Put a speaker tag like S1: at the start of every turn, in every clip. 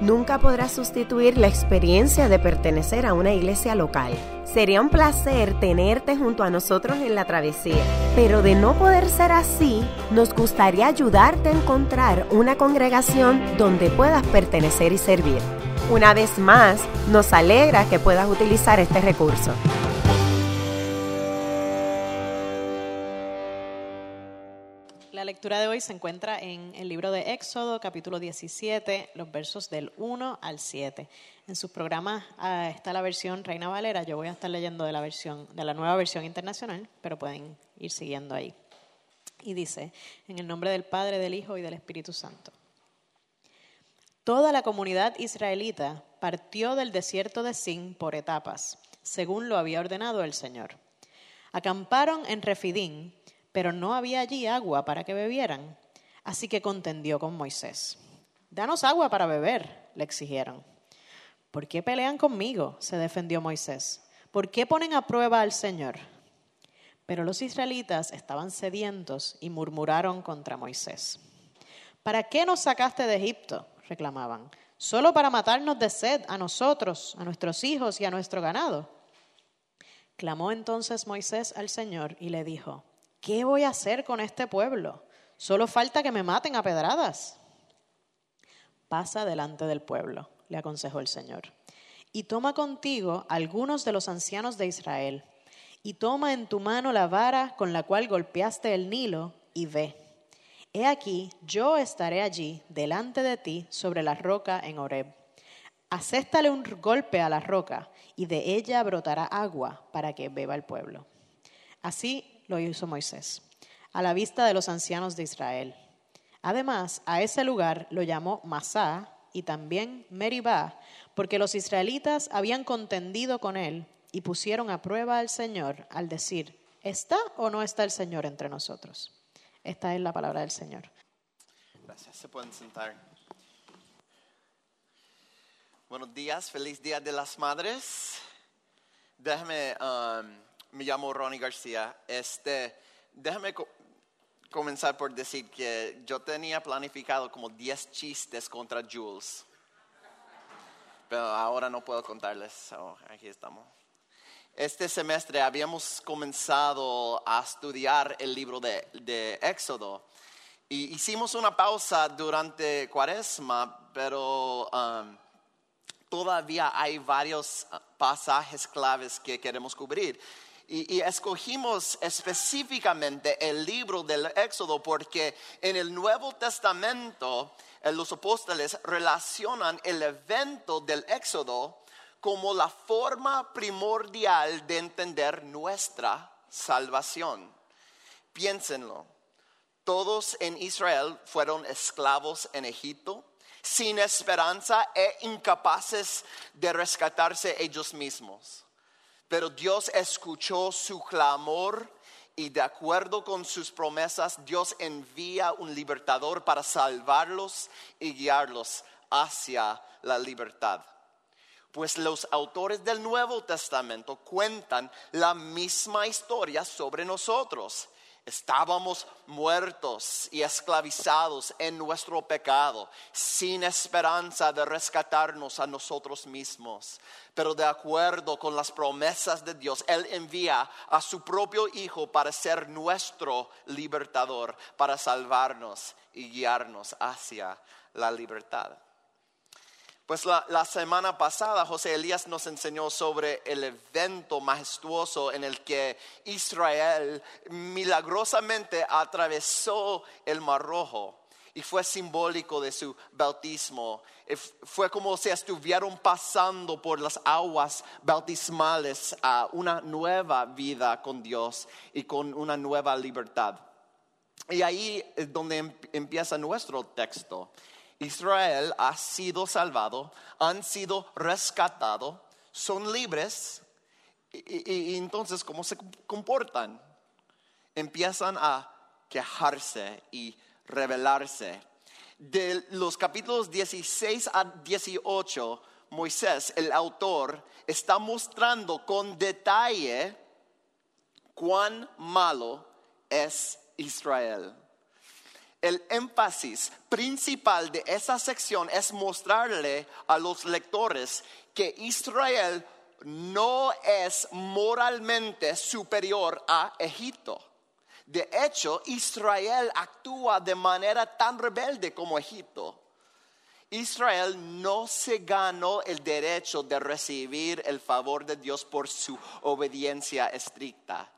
S1: nunca podrá sustituir la experiencia de pertenecer a una iglesia local. Sería un placer tenerte junto a nosotros en la travesía, pero de no poder ser así, nos gustaría ayudarte a encontrar una congregación donde puedas pertenecer y servir. Una vez más, nos alegra que puedas utilizar este recurso.
S2: Lectura de hoy se encuentra en el libro de Éxodo, capítulo 17, los versos del 1 al 7. En sus programas ah, está la versión Reina Valera. Yo voy a estar leyendo de la versión de la nueva versión internacional, pero pueden ir siguiendo ahí. Y dice, en el nombre del Padre, del Hijo y del Espíritu Santo. Toda la comunidad israelita partió del desierto de Sin por etapas, según lo había ordenado el Señor. Acamparon en Refidín pero no había allí agua para que bebieran. Así que contendió con Moisés. Danos agua para beber, le exigieron. ¿Por qué pelean conmigo? se defendió Moisés. ¿Por qué ponen a prueba al Señor? Pero los israelitas estaban sedientos y murmuraron contra Moisés. ¿Para qué nos sacaste de Egipto? reclamaban. ¿Solo para matarnos de sed a nosotros, a nuestros hijos y a nuestro ganado? Clamó entonces Moisés al Señor y le dijo, ¿qué voy a hacer con este pueblo? Solo falta que me maten a pedradas. Pasa delante del pueblo, le aconsejó el Señor, y toma contigo algunos de los ancianos de Israel, y toma en tu mano la vara con la cual golpeaste el Nilo, y ve. He aquí, yo estaré allí delante de ti sobre la roca en Horeb. Acéstale un golpe a la roca, y de ella brotará agua para que beba el pueblo. Así lo hizo Moisés, a la vista de los ancianos de Israel. Además, a ese lugar lo llamó Masá y también Meribá, porque los israelitas habían contendido con él y pusieron a prueba al Señor al decir, ¿está o no está el Señor entre nosotros? Esta es la palabra del Señor.
S3: Gracias, se pueden sentar. Buenos días, feliz Día de las Madres. Déjame um, me llamo Ronnie García. Este, déjame comenzar por decir que yo tenía planificado como 10 chistes contra Jules. Pero ahora no puedo contarles. aquí estamos. Este semestre habíamos comenzado a estudiar el libro de, de Éxodo. Y hicimos una pausa durante Cuaresma, pero um, todavía hay varios uh, pasajes claves que queremos cubrir. Y, escogimos específicamente el libro del Éxodo porque en el Nuevo Testamento eh, los apóstoles relacionan el evento del Éxodo como la forma primordial de entender nuestra salvación. Piénsenlo. Todos en Israel fueron esclavos en Egipto, sin esperanza e incapaces de rescatarse ellos mismos. Pero Dios escuchó su clamor y de acuerdo con sus promesas, Dios envía un libertador para salvarlos y guiarlos hacia la libertad. Pues los autores del Nuevo Testamento cuentan la misma historia sobre nosotros. Estábamos muertos y esclavizados en nuestro pecado, sin esperanza de rescatarnos a nosotros mismos. Pero de acuerdo con las promesas de Dios, Él envía a su propio Hijo para ser nuestro libertador, para salvarnos y guiarnos hacia la libertad. Pues la, semana pasada José Elías nos enseñó sobre el evento majestuoso en el que Israel milagrosamente atravesó el Mar Rojo y fue simbólico de su bautismo. Fue como si estuvieran pasando por las aguas bautismales a una nueva vida con Dios y con una nueva libertad. Y ahí es donde em, empieza nuestro texto. Israel ha sido salvado, han sido rescatados, son libres. Y, entonces, ¿cómo se comportan? Empiezan a quejarse y rebelarse. De los capítulos 16 a 18, Moisés, el autor, está mostrando con detalle cuán malo es Israel. El énfasis principal de esa sección es mostrarle a los lectores que Israel no es moralmente superior a Egipto. De hecho, Israel actúa de manera tan rebelde como Egipto. Israel no se ganó el derecho de recibir el favor de Dios por su obediencia estricta.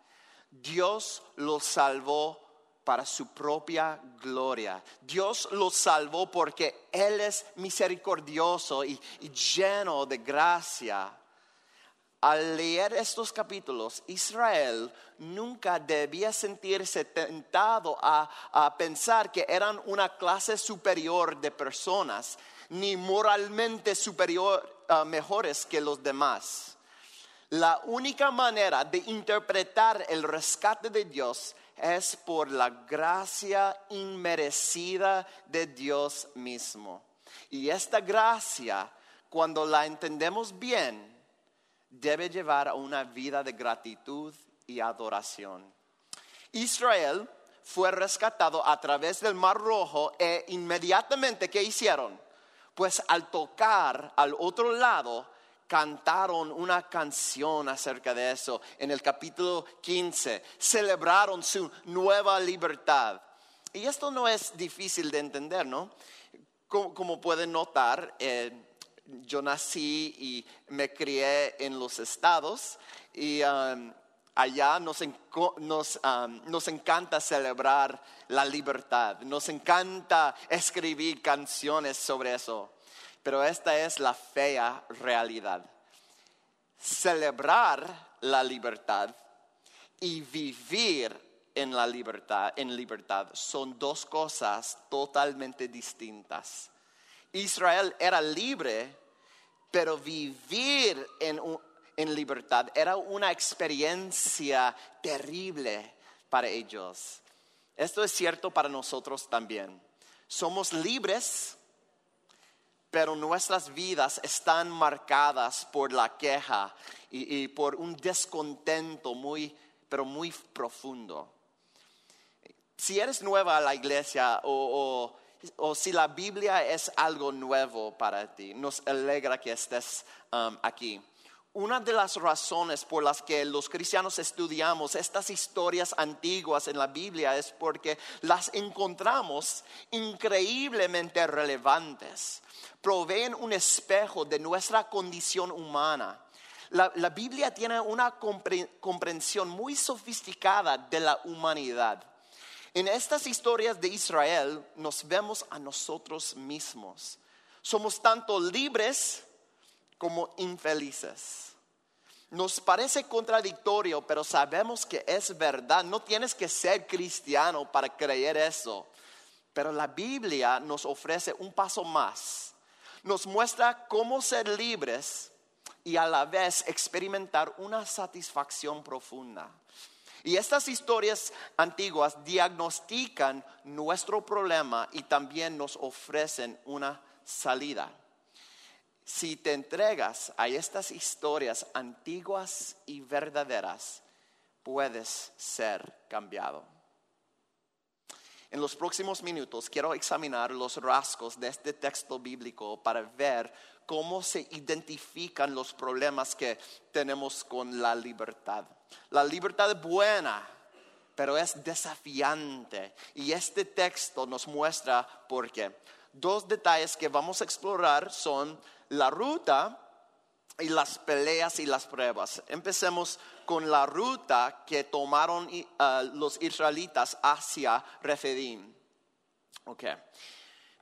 S3: Dios lo salvó para su propia gloria. Dios lo salvó porque Él es misericordioso y, lleno de gracia. Al leer estos capítulos, Israel nunca debía sentirse tentado a, pensar que eran una clase superior de personas, ni moralmente superior, uh, mejores que los demás. La única manera de interpretar el rescate de Dios es por la gracia inmerecida de Dios mismo. Y esta gracia, cuando la entendemos bien, debe llevar a una vida de gratitud y adoración. Israel fue rescatado a través del Mar Rojo e inmediatamente, ¿qué hicieron? Pues al tocar al otro lado, cantaron una canción acerca de eso en el capítulo 15, celebraron su nueva libertad. Y esto no es difícil de entender, ¿no? Como, pueden notar, eh, yo nací y me crié en los estados y um, allá nos, um, nos encanta celebrar la libertad, nos encanta escribir canciones sobre eso. Pero esta es la fea realidad. Celebrar la libertad y vivir en la libertad, en libertad son dos cosas totalmente distintas. Israel era libre, pero vivir en, en libertad era una experiencia terrible para ellos. Esto es cierto para nosotros también. Somos libres, pero nuestras vidas están marcadas por la queja y, por un descontento muy, pero muy profundo. Si eres nueva a la iglesia o, si la Biblia es algo nuevo para ti, nos alegra que estés um, aquí. Una de las razones por las que los cristianos estudiamos estas historias antiguas en la Biblia es porque las encontramos increíblemente relevantes. Proveen un espejo de nuestra condición humana. La, Biblia tiene una comprensión muy sofisticada de la humanidad. En estas historias de Israel nos vemos a nosotros mismos. Somos tanto libres como infelices. Nos parece contradictorio, pero sabemos que es verdad. No tienes que ser cristiano para creer eso. Pero la Biblia nos ofrece un paso más. Nos muestra cómo ser libres y a la vez experimentar una satisfacción profunda. Y estas historias antiguas diagnostican nuestro problema y también nos ofrecen una salida si te entregas a estas historias antiguas y verdaderas, puedes ser cambiado. En los próximos minutos quiero examinar los rasgos de este texto bíblico para ver cómo se identifican los problemas que tenemos con la libertad. La libertad buena, pero es desafiante. Y este texto nos muestra por qué. Dos detalles que vamos a explorar son la ruta y las peleas y las pruebas. Empecemos con la ruta que tomaron eh, los israelitas hacia Refidim. Ok.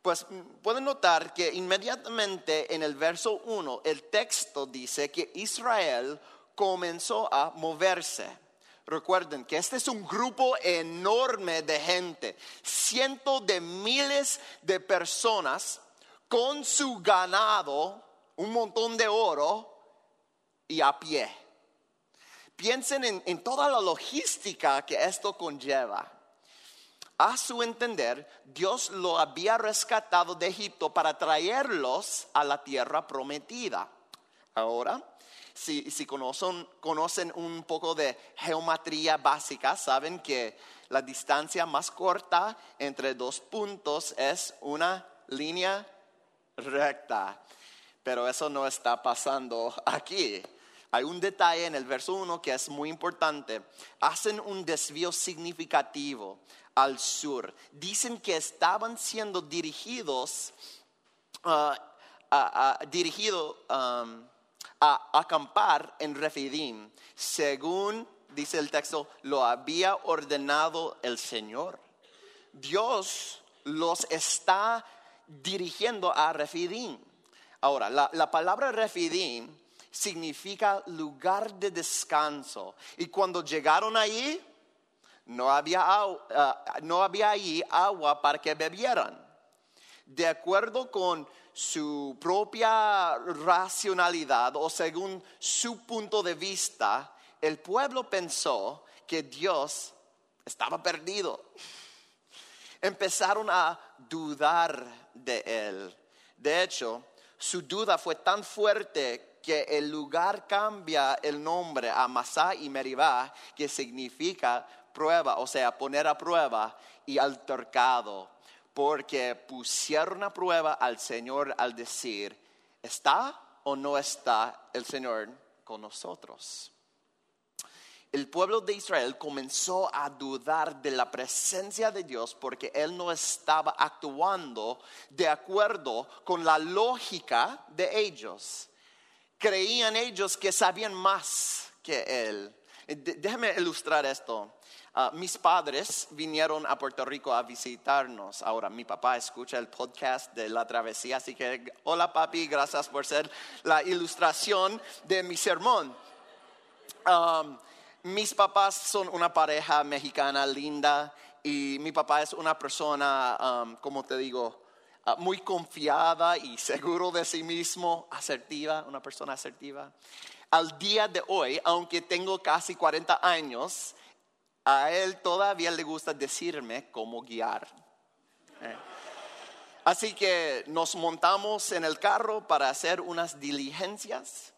S3: Pues pueden notar que inmediatamente en el verso 1 el texto dice que Israel comenzó a moverse. Recuerden que este es un grupo enorme de gente, cientos de miles de personas con su ganado, un montón de oro y a pie. Piensen en, toda la logística que esto conlleva. A su entender, Dios lo había rescatado de Egipto para traerlos a la tierra prometida. Ahora, si, conocen, un poco de geometría básica, saben que la distancia más corta entre dos puntos es una línea recta. Pero eso no está pasando aquí. Hay un detalle en el verso 1 que es muy importante. Hacen un desvío significativo al sur. Dicen que estaban siendo dirigidos, uh, a, um, a acampar en Refidim, según, dice el texto, lo había ordenado el Señor. Dios los está dirigiendo a Refidim. Ahora, la, la palabra Refidim significa lugar de descanso. Y cuando llegaron allí, no había, ah, no había allí agua para que bebieran. De acuerdo con su propia racionalidad o según su punto de vista, el pueblo pensó que Dios estaba perdido. Empezaron a dudar de él. De hecho, su duda fue tan fuerte que el lugar cambia el nombre a Masá y Meribá, que significa prueba, o sea, poner a prueba y altercado, porque pusieron a prueba al Señor al decir, ¿está o no está el Señor con nosotros? el pueblo de Israel comenzó a dudar de la presencia de Dios porque Él no estaba actuando de acuerdo con la lógica de ellos creían ellos que sabían más que él. Déjame ilustrar esto. Ah, mis padres vinieron a Puerto Rico a visitarnos. Ahora, mi papá escucha el podcast de la travesía, así que, hola papi, gracias por ser la ilustración de mi sermón. mis papás son una pareja mexicana linda y mi papá es una persona, como te digo, Ah, muy confiada y seguro de sí mismo, asertiva, una persona asertiva. Al día de hoy, aunque tengo casi 40 años, a él todavía le gusta decirme cómo guiar. Eh. Así que nos montamos en el carro para hacer unas diligencias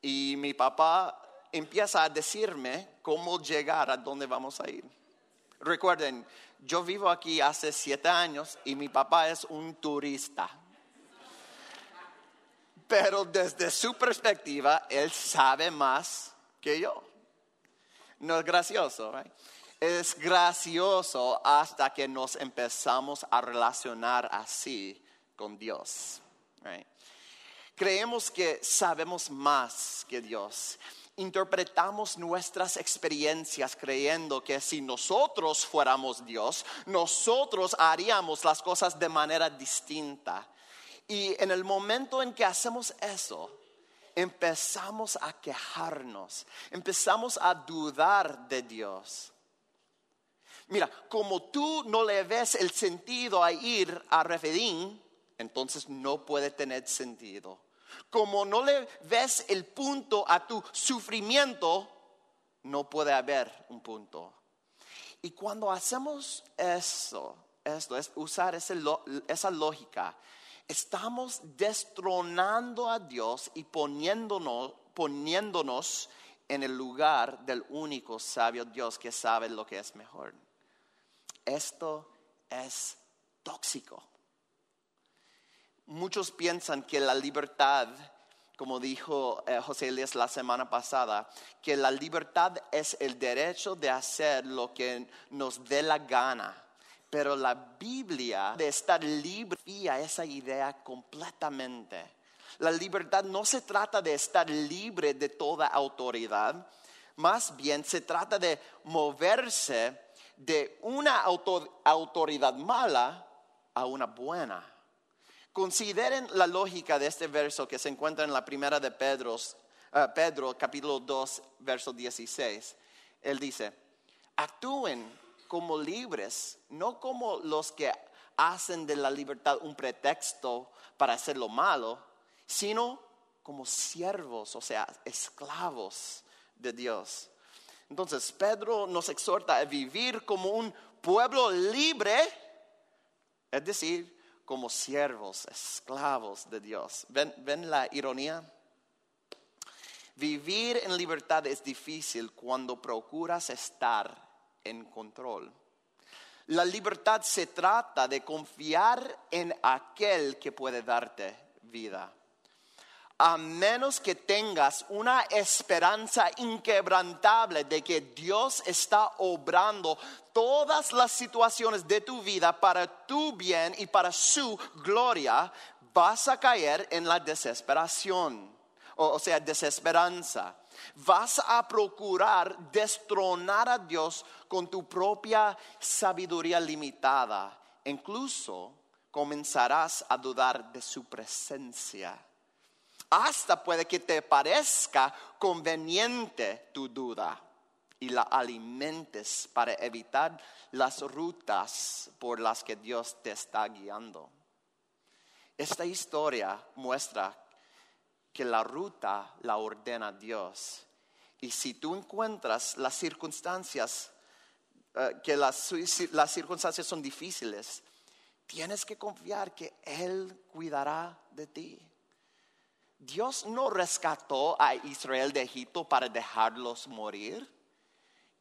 S3: y mi papá empieza a decirme cómo llegar a dónde vamos a ir. Recuerden, yo vivo aquí hace siete años y mi papá es un turista. Pero desde su perspectiva, él sabe más que yo. No es gracioso, Es gracioso hasta que nos empezamos a relacionar así con Dios. Creemos que sabemos más que Dios interpretamos nuestras experiencias creyendo que si nosotros fuéramos Dios, nosotros haríamos las cosas de manera distinta. Y en el momento en que hacemos eso, empezamos a quejarnos, empezamos a dudar de Dios. Mira, como tú no le ves el sentido a ir a Refedín, entonces no puede tener sentido como no le ves el punto a tu sufrimiento, no puede haber un punto. Y cuando hacemos eso, esto es usar esa lógica, estamos destronando a Dios y poniéndonos, poniéndonos en el lugar del único sabio Dios que sabe lo que es mejor. Esto es tóxico muchos piensan que la libertad, como dijo eh, José Elías la semana pasada, que la libertad es el derecho de hacer lo que nos dé la gana. Pero la Biblia de estar libre a esa idea completamente. La libertad no se trata de estar libre de toda autoridad, más bien se trata de moverse de una autoridad mala a una buena. Consideren la lógica de este verso que se encuentra en la primera de Pedro, eh, Pedro capítulo 2, verso 16. Él dice, actúen como libres, no como los que hacen de la libertad un pretexto para hacer lo malo, sino como siervos, o sea, esclavos de Dios. Entonces, Pedro nos exhorta a vivir como un pueblo libre, es decir, como siervos, esclavos de Dios. ¿Ven, ven la ironía? Vivir en libertad es difícil cuando procuras estar en control. La libertad se trata de confiar en aquel que puede darte vida. A menos que tengas una esperanza inquebrantable de que Dios está obrando todas las situaciones de tu vida para tu bien y para su gloria, vas a caer en la desesperación, o, sea, desesperanza vas a procurar destronar a Dios con tu propia sabiduría limitada. Incluso comenzarás a dudar de su presencia. Hasta puede que te parezca conveniente tu duda y la alimentes para evitar las rutas por las que Dios te está guiando. Esta historia muestra que la ruta la ordena Dios. Y si tú encuentras las circunstancias, eh, que las, las circunstancias son difíciles, tienes que confiar que Él cuidará de ti. Dios no rescató a Israel de Egipto para dejarlos morir.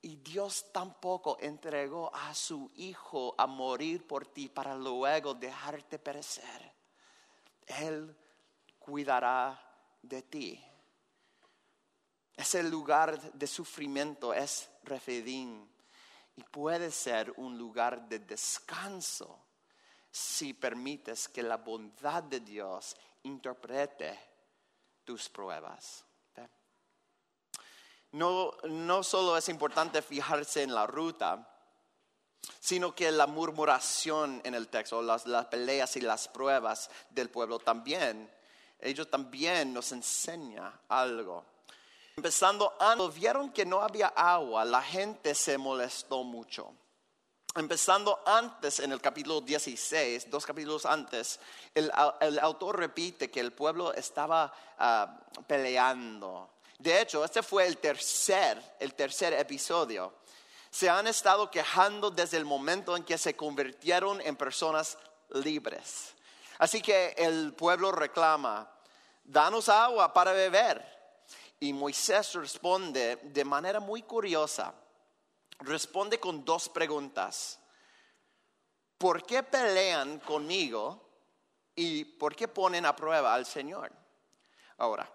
S3: Y Dios tampoco entregó a su Hijo a morir por ti para luego dejarte perecer. Él cuidará de ti. Ese lugar de sufrimiento es Refedín y puede ser un lugar de descanso si permites que la bondad de Dios interprete tus pruebas. No, no solo es importante fijarse en la ruta, sino que la murmuración en el texto, las, las peleas y las pruebas del pueblo también ellos también nos enseña algo. Empezando, cuando vieron que no había agua, la gente se molestó mucho. Empezando antes, en el capítulo 16, dos capítulos antes, el, autor repite que el pueblo estaba ah, peleando. De hecho, este fue el tercer, el tercer episodio. Se han estado quejando desde el momento en que se convirtieron en personas libres. Así que el pueblo reclama, danos agua para beber. Y Moisés responde de manera muy curiosa. Responde con dos preguntas. ¿Por qué pelean conmigo y por qué ponen a prueba al Señor? Ahora,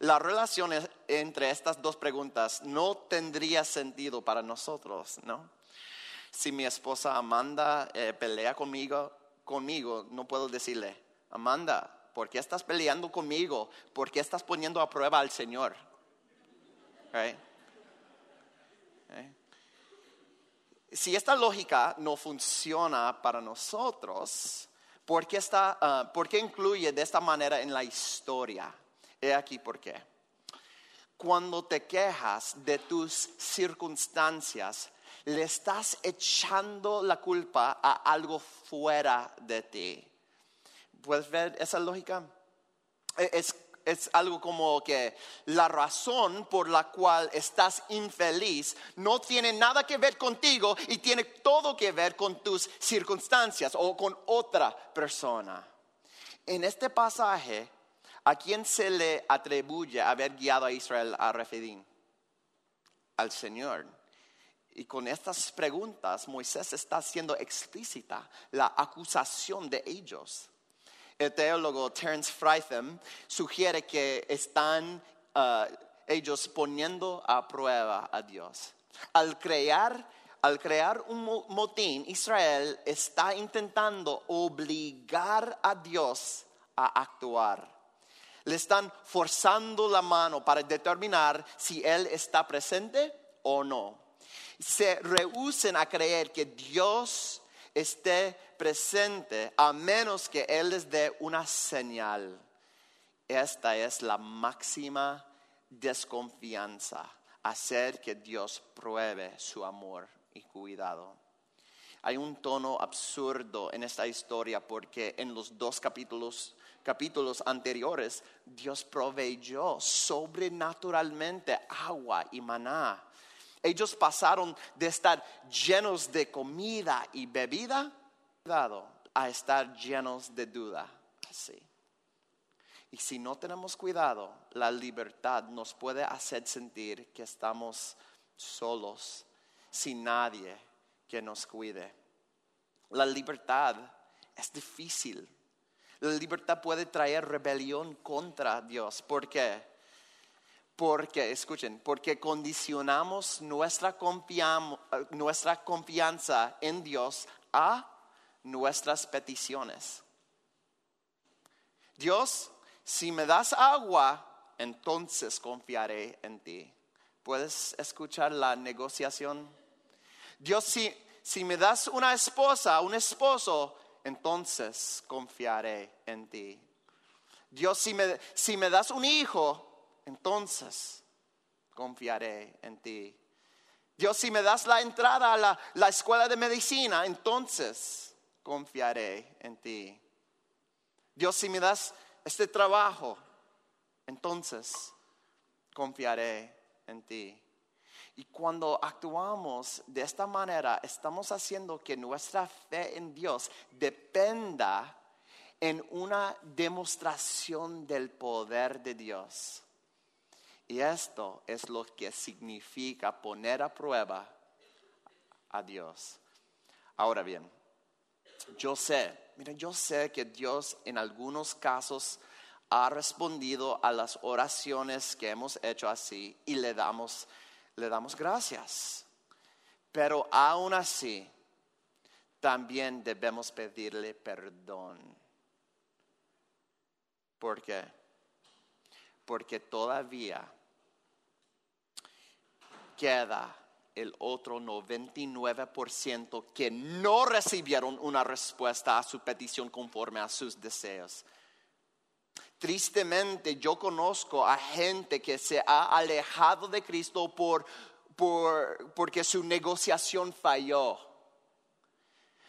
S3: la relación entre estas dos preguntas no tendría sentido para nosotros, ¿no? Si mi esposa Amanda eh, pelea conmigo, conmigo, no puedo decirle, Amanda, ¿por qué estás peleando conmigo? ¿Por qué estás poniendo a prueba al Señor? Si esta lógica no funciona para nosotros, ¿por qué, está, ah, ¿por qué incluye de esta manera en la historia? He aquí por qué. Cuando te quejas de tus circunstancias, le estás echando la culpa a algo fuera de ti. ¿Puedes ver esa lógica? E, es, es, algo como que la razón por la cual estás infeliz no tiene nada que ver contigo y tiene todo que ver con tus circunstancias o con otra persona. En este pasaje, ¿a quién se le atribuye haber guiado a Israel a Refidín? Al Señor. Y con estas preguntas Moisés está haciendo explícita la acusación de ellos. El teólogo Terence Freitham sugiere que están uh, ellos poniendo a prueba a Dios. Al crear, al crear un motín, Israel está intentando obligar a Dios a actuar. Le están forzando la mano para determinar si Él está presente o no se rehúsen a creer que Dios esté presente a menos que Él les dé una señal. Esta es la máxima desconfianza, hacer que Dios pruebe su amor y cuidado. Hay un tono absurdo en esta historia porque en los dos capítulos, capítulos anteriores Dios proveyó sobrenaturalmente agua y maná Ellos pasaron de estar llenos de comida y bebida a estar llenos de duda. Así. Y si no tenemos cuidado, la libertad nos puede hacer sentir que estamos solos, sin nadie que nos cuide. La libertad es difícil. La libertad puede traer rebelión contra Dios. ¿Por qué? Porque, escuchen, porque condicionamos nuestra, confianza en Dios a nuestras peticiones. Dios si me das agua, entonces confiaré en ti. ¿Puedes escuchar la negociación? Dios, si, si me das una esposa, un esposo, entonces confiaré en ti. Dios, si me, si me das un hijo, entonces confiaré en ti. Dios, si me das la entrada a la, la escuela de medicina, entonces confiaré en ti. Dios, si me das este trabajo, entonces confiaré en ti. Y cuando actuamos de esta manera, estamos haciendo que nuestra fe en Dios dependa en una demostración del poder de Dios. Y esto es lo que significa poner a prueba a Dios. Ahora bien, yo sé Mira, yo sé que Dios en algunos casos ha respondido a las oraciones que hemos hecho así y le damos, le damos gracias. Pero aún así, también debemos pedirle perdón. ¿Por qué? Porque todavía queda el otro 99% que no recibieron una respuesta a su petición conforme a sus deseos. Tristemente yo conozco a gente que se ha alejado de Cristo por, porque su negociación falló.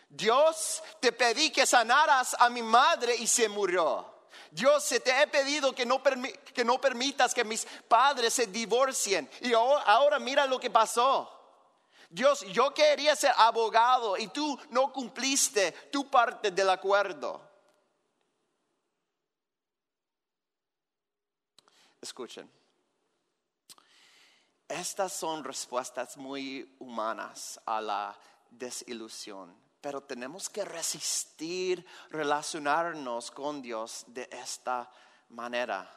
S3: Dios, te pedí que sanaras a mi madre y se murió. Dios, te he pedido que no, que no permitas que mis padres se divorcien. Y ahora mira lo que pasó. Dios, yo quería ser abogado y tú no cumpliste tu parte del acuerdo. Escuchen, estas son respuestas muy humanas a la desilusión, pero tenemos que resistir relacionarnos con Dios de esta manera.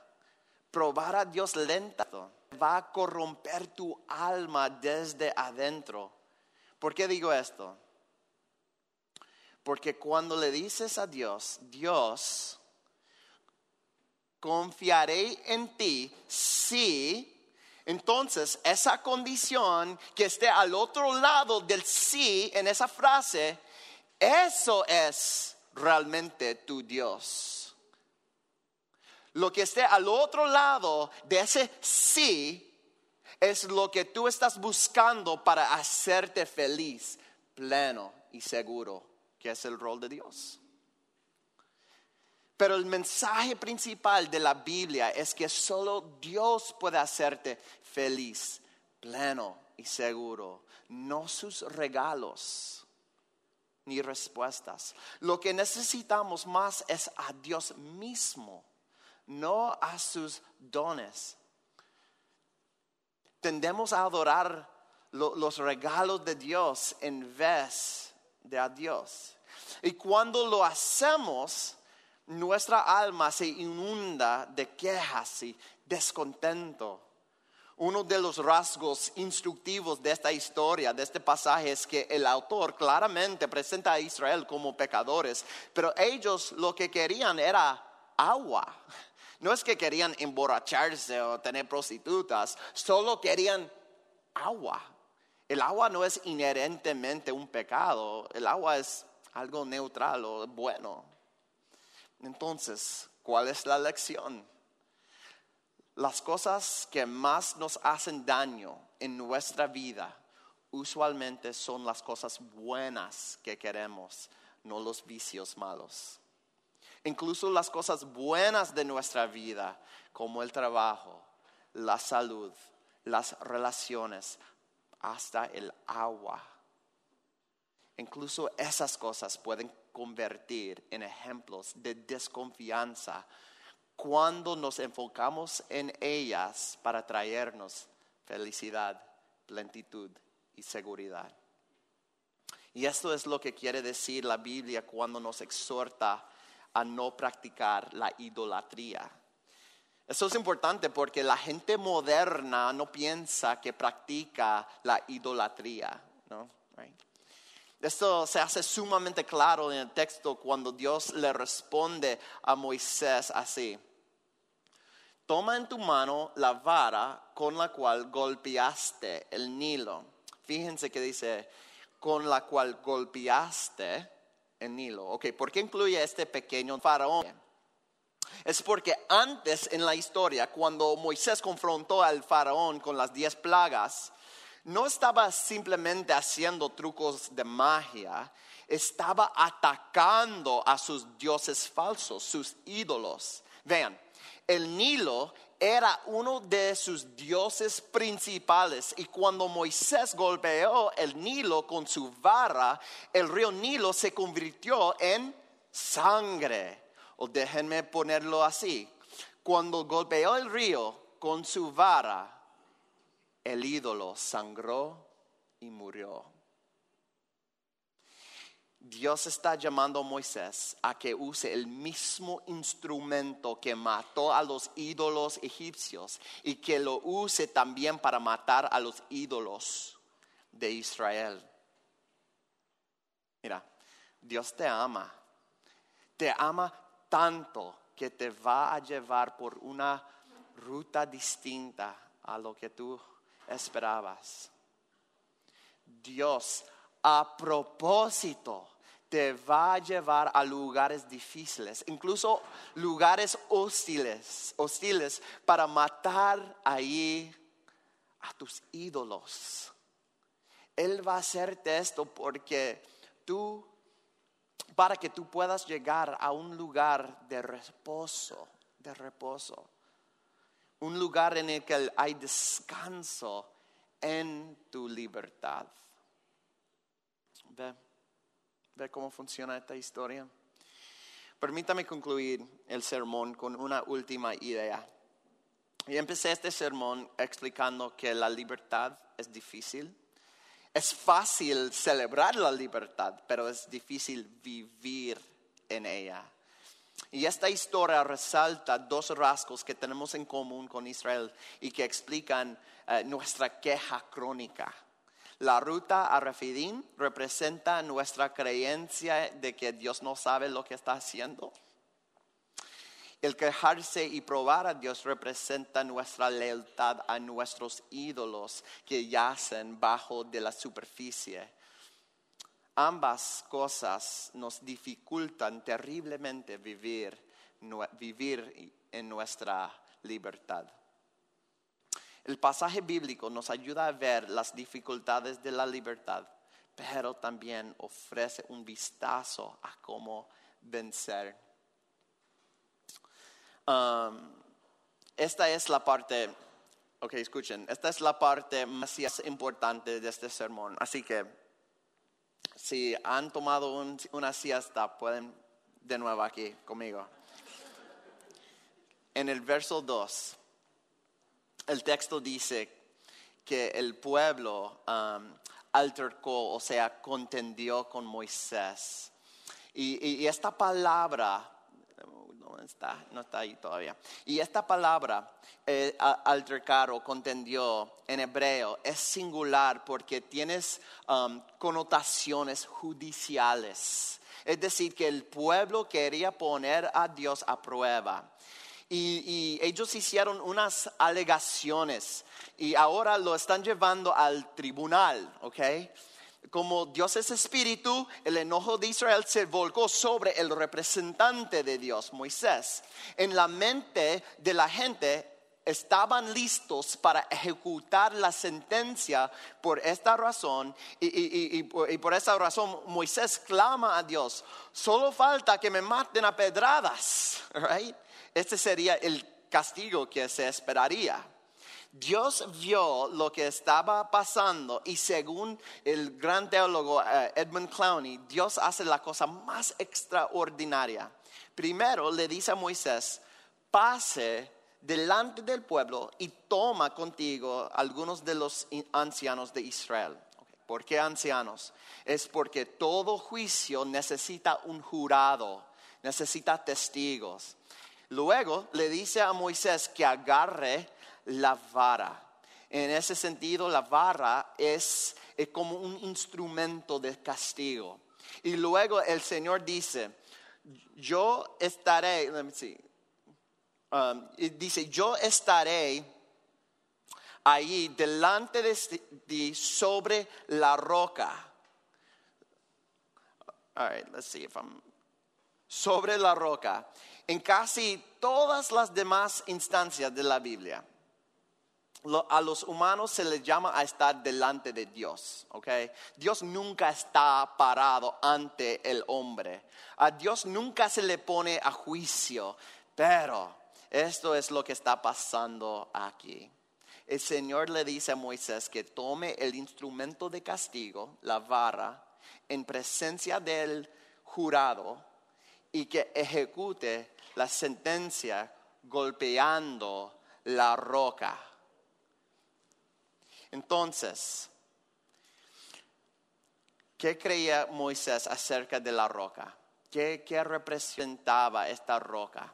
S3: Probar a Dios lento va a corromper tu alma desde adentro. ¿Por qué digo esto? Porque cuando le dices a Dios, Dios, confiaré en ti si entonces, esa condición que esté al otro lado del sí en esa frase, eso es realmente tu Dios. Lo que esté al otro lado de ese sí es lo que tú estás buscando para hacerte feliz, pleno y seguro, que es el rol de Dios. Pero el mensaje principal de la Biblia es que solo Dios puede hacerte feliz, pleno y seguro, no sus regalos ni respuestas. Lo que necesitamos más es a Dios mismo no a sus dones. Tendemos a adorar los regalos de Dios en vez de a Dios. Y cuando lo hacemos, nuestra alma se inunda de quejas y descontento. Uno de los rasgos instructivos de esta historia, de este pasaje, es que el autor claramente presenta a Israel como pecadores, pero ellos lo que querían era agua. No es que querían emborracharse o tener prostitutas, solo querían agua. El agua no es inherentemente un pecado, el agua es algo neutral o bueno. Entonces, ¿cuál es la lección? Las cosas que más nos hacen daño en nuestra vida usualmente son las cosas buenas que queremos, no los vicios malos. Incluso las cosas buenas de nuestra vida, como el trabajo, la salud, las relaciones, hasta el agua. Incluso esas cosas pueden convertir en ejemplos de desconfianza cuando nos enfocamos en ellas para traernos felicidad, plenitud y seguridad. Y esto es lo que quiere decir la Biblia cuando nos exhorta a no practicar la idolatría. Eso es importante porque la gente moderna no piensa que practica la idolatría. Esto se hace sumamente claro en el texto cuando Dios le responde a Moisés así. Toma en tu mano la vara con la cual golpeaste el Nilo. Fíjense que dice, con la cual golpeaste el Nilo. Ok, ¿por qué incluye este pequeño faraón? Es porque antes en la historia, cuando Moisés confrontó al faraón con las diez plagas, no estaba simplemente haciendo trucos de magia, estaba atacando a sus dioses falsos, sus ídolos. Vean, el Nilo era uno de sus dioses principales y cuando Moisés golpeó el Nilo con su vara, el río Nilo se convirtió en sangre. O déjenme ponerlo así, cuando golpeó el río con su vara, el ídolo sangró y murió. Dios está llamando a Moisés a que use el mismo instrumento que mató a los ídolos egipcios y que lo use también para matar a los ídolos de Israel. Mira, Dios te ama, te ama tanto que te va a llevar por una ruta distinta a lo que tú esperabas. Dios a propósito te va a llevar a lugares difíciles, incluso lugares hostiles, hostiles para matar ahí a tus ídolos. Él va a hacerte esto porque tú, para que tú puedas llegar a un lugar de reposo, de reposo un lugar en el que hay descanso en tu libertad. ¿Ve? ¿Ve cómo funciona esta historia? Permítame concluir el sermón con una última idea. Y empecé este sermón explicando que la libertad es difícil. Es fácil celebrar la libertad, pero es difícil vivir en ella. Y esta historia resalta dos rasgos que tenemos en común con Israel y que explican eh, nuestra queja crónica. La ruta a Refidim representa nuestra creencia de que Dios no sabe lo que está haciendo. El quejarse y probar a Dios representa nuestra lealtad a nuestros ídolos que yacen bajo de la superficie ambas cosas nos dificultan terriblemente vivir, vivir en nuestra libertad. El pasaje bíblico nos ayuda a ver las dificultades de la libertad, pero también ofrece un vistazo a cómo vencer. Um, esta es la parte, ok, escuchen, esta es la parte más importante de este sermón. Así que si han tomado una siesta, pueden de nuevo aquí conmigo. En el verso 2, el texto dice que el pueblo um, altercó, o sea, contendió con Moisés. y esta palabra no está, no está ahí todavía. Y esta palabra, eh, altercar o contendió en hebreo, es singular porque tienes um, connotaciones judiciales. Es decir, que el pueblo quería poner a Dios a prueba. Y, y, ellos hicieron unas alegaciones y ahora lo están llevando al tribunal, ¿ok? como Dios es espíritu, el enojo de Israel se volcó sobre el representante de Dios, Moisés. En la mente de la gente estaban listos para ejecutar la sentencia por esta razón y, por esa razón Moisés clama a Dios, solo falta que me maten a pedradas. Este sería el castigo que se esperaría. Dios vio lo que estaba pasando y según el gran teólogo eh, Edmund Clowney, Dios hace la cosa más extraordinaria. Primero le dice a Moisés, pase delante del pueblo y toma contigo algunos de los ancianos de Israel. ¿Por qué ancianos? Es porque todo juicio necesita un jurado, necesita testigos. Luego le dice a Moisés que agarre la vara. En ese sentido, la vara es, como un instrumento de castigo. Y luego el Señor dice, yo estaré, let me see, um, dice, yo estaré ahí delante de ti sobre la roca. All right, let's see if I'm sobre la roca. En casi todas las demás instancias de la Biblia, a los humanos se les llama a estar delante de Dios, ¿ok? Dios nunca está parado ante el hombre. A Dios nunca se le pone a juicio, pero esto es lo que está pasando aquí. El Señor le dice a Moisés que tome el instrumento de castigo, la vara, en presencia del jurado y que ejecute la sentencia golpeando la roca. Entonces, ¿qué creía Moisés acerca de la roca? ¿Qué, representaba esta roca?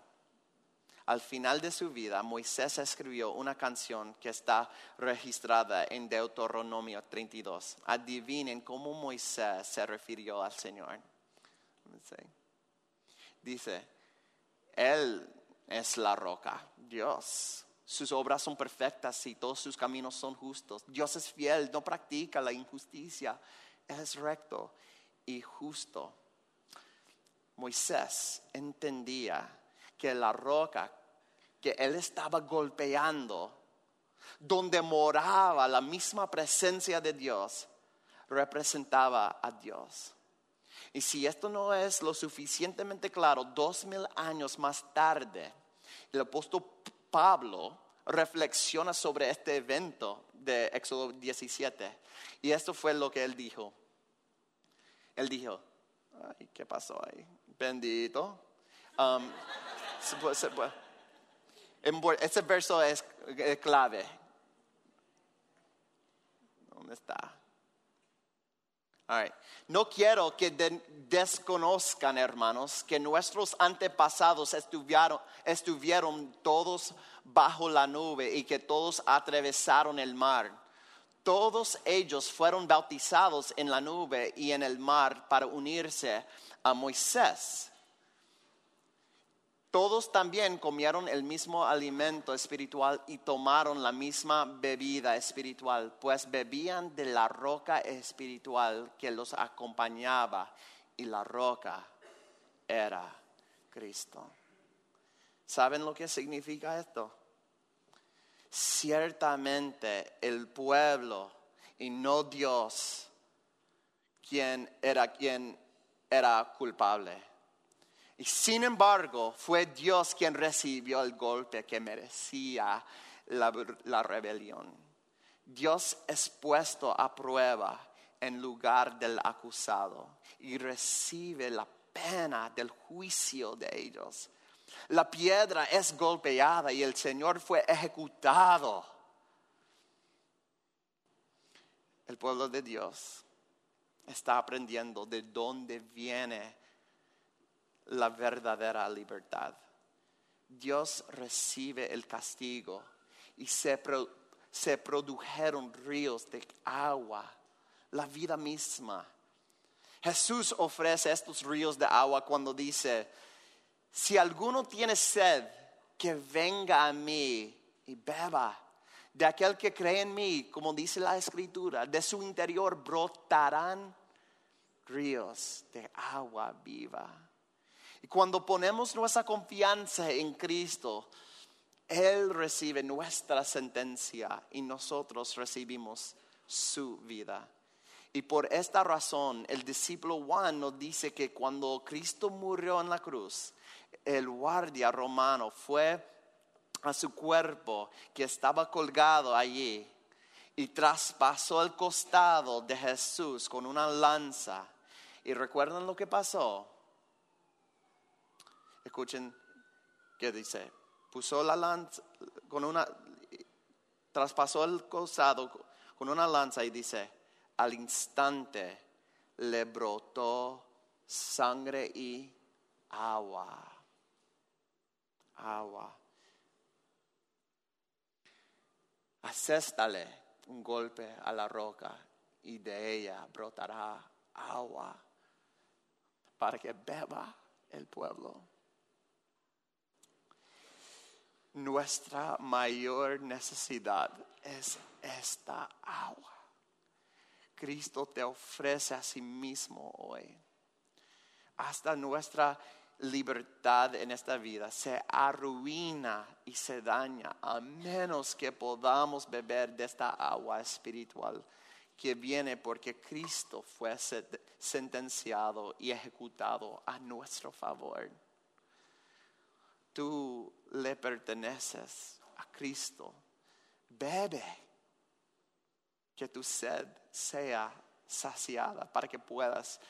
S3: Al final de su vida, Moisés escribió una canción que está registrada en Deuteronomio 32. Adivinen cómo Moisés se refirió al Señor. Dice, Él es la roca, Dios. Sus obras son perfectas y todos sus caminos son justos. Dios es fiel, no practica la injusticia. Es recto y justo. Moisés entendía que la roca que él estaba golpeando, donde moraba la misma presencia de Dios, representaba a Dios. Y si esto no es lo suficientemente claro, dos mil años más tarde, el apóstol Pablo reflexiona sobre este evento de Éxodo 17. Y esto fue lo que él dijo. Él dijo, ¿qué pasó ahí? Bendito. Um, ese verso es clave. ¿Dónde está? No quiero que desconozcan, hermanos, que nuestros antepasados estuvieron, todos bajo la nube y que todos atravesaron el mar. Todos ellos fueron bautizados en la nube y en el mar para unirse a Moisés. Todos también comieron el mismo alimento espiritual y tomaron la misma bebida espiritual, pues bebían de la roca espiritual que los acompañaba y la roca era Cristo. ¿Saben lo que significa esto? Ciertamente el pueblo y no Dios quien era quien era culpable y sin embargo, fue Dios quien recibió el golpe que merecía la, rebelión. Dios es puesto a prueba en lugar del acusado y recibe la pena del juicio de ellos. La piedra es golpeada y el Señor fue ejecutado. El pueblo de Dios está aprendiendo de dónde viene la verdadera libertad. Dios recibe el castigo y se, produjeron ríos de agua, la vida misma. Jesús ofrece estos ríos de agua cuando dice, si alguno tiene sed, que venga a mí y beba. De aquel que cree en mí, como dice la escritura, de su interior brotarán ríos de agua viva. Y cuando ponemos nuestra confianza en Cristo, Él recibe nuestra sentencia y nosotros recibimos su vida. Y por esta razón, el discípulo Juan nos dice que cuando Cristo murió en la cruz, el guardia romano fue a su cuerpo que estaba colgado allí y traspasó el costado de Jesús con una lanza. ¿Y recuerdan lo que pasó? Escuchen qué dice. Puso la lanza con una, traspasó el costado con una lanza y dice, al instante le brotó sangre y agua. Agua. Acéstale un golpe a la roca y de ella brotará agua para que beba el pueblo. Nuestra mayor necesidad es esta agua. Cristo te ofrece a sí mismo hoy. Hasta nuestra libertad en esta vida se arruina y se daña a menos que podamos beber de esta agua espiritual que viene porque Cristo fue sentenciado y ejecutado a nuestro favor. Tú le perteneces a Cristo. Bebe. Que tu sed sea saciada para que puedas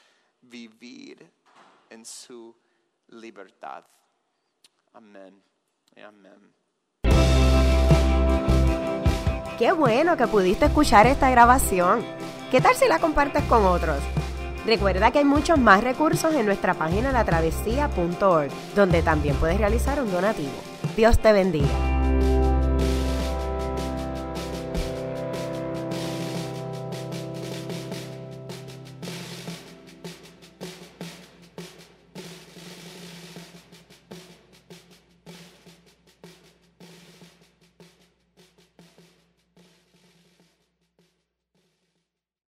S3: vivir en su libertad. Amén. Amén.
S1: Qué bueno que pudiste escuchar esta grabación. ¿Qué tal si la compartes con otros? Recuerda que hay muchos más recursos en nuestra página latravesía.org, donde también puedes realizar un donativo. Dios te bendiga.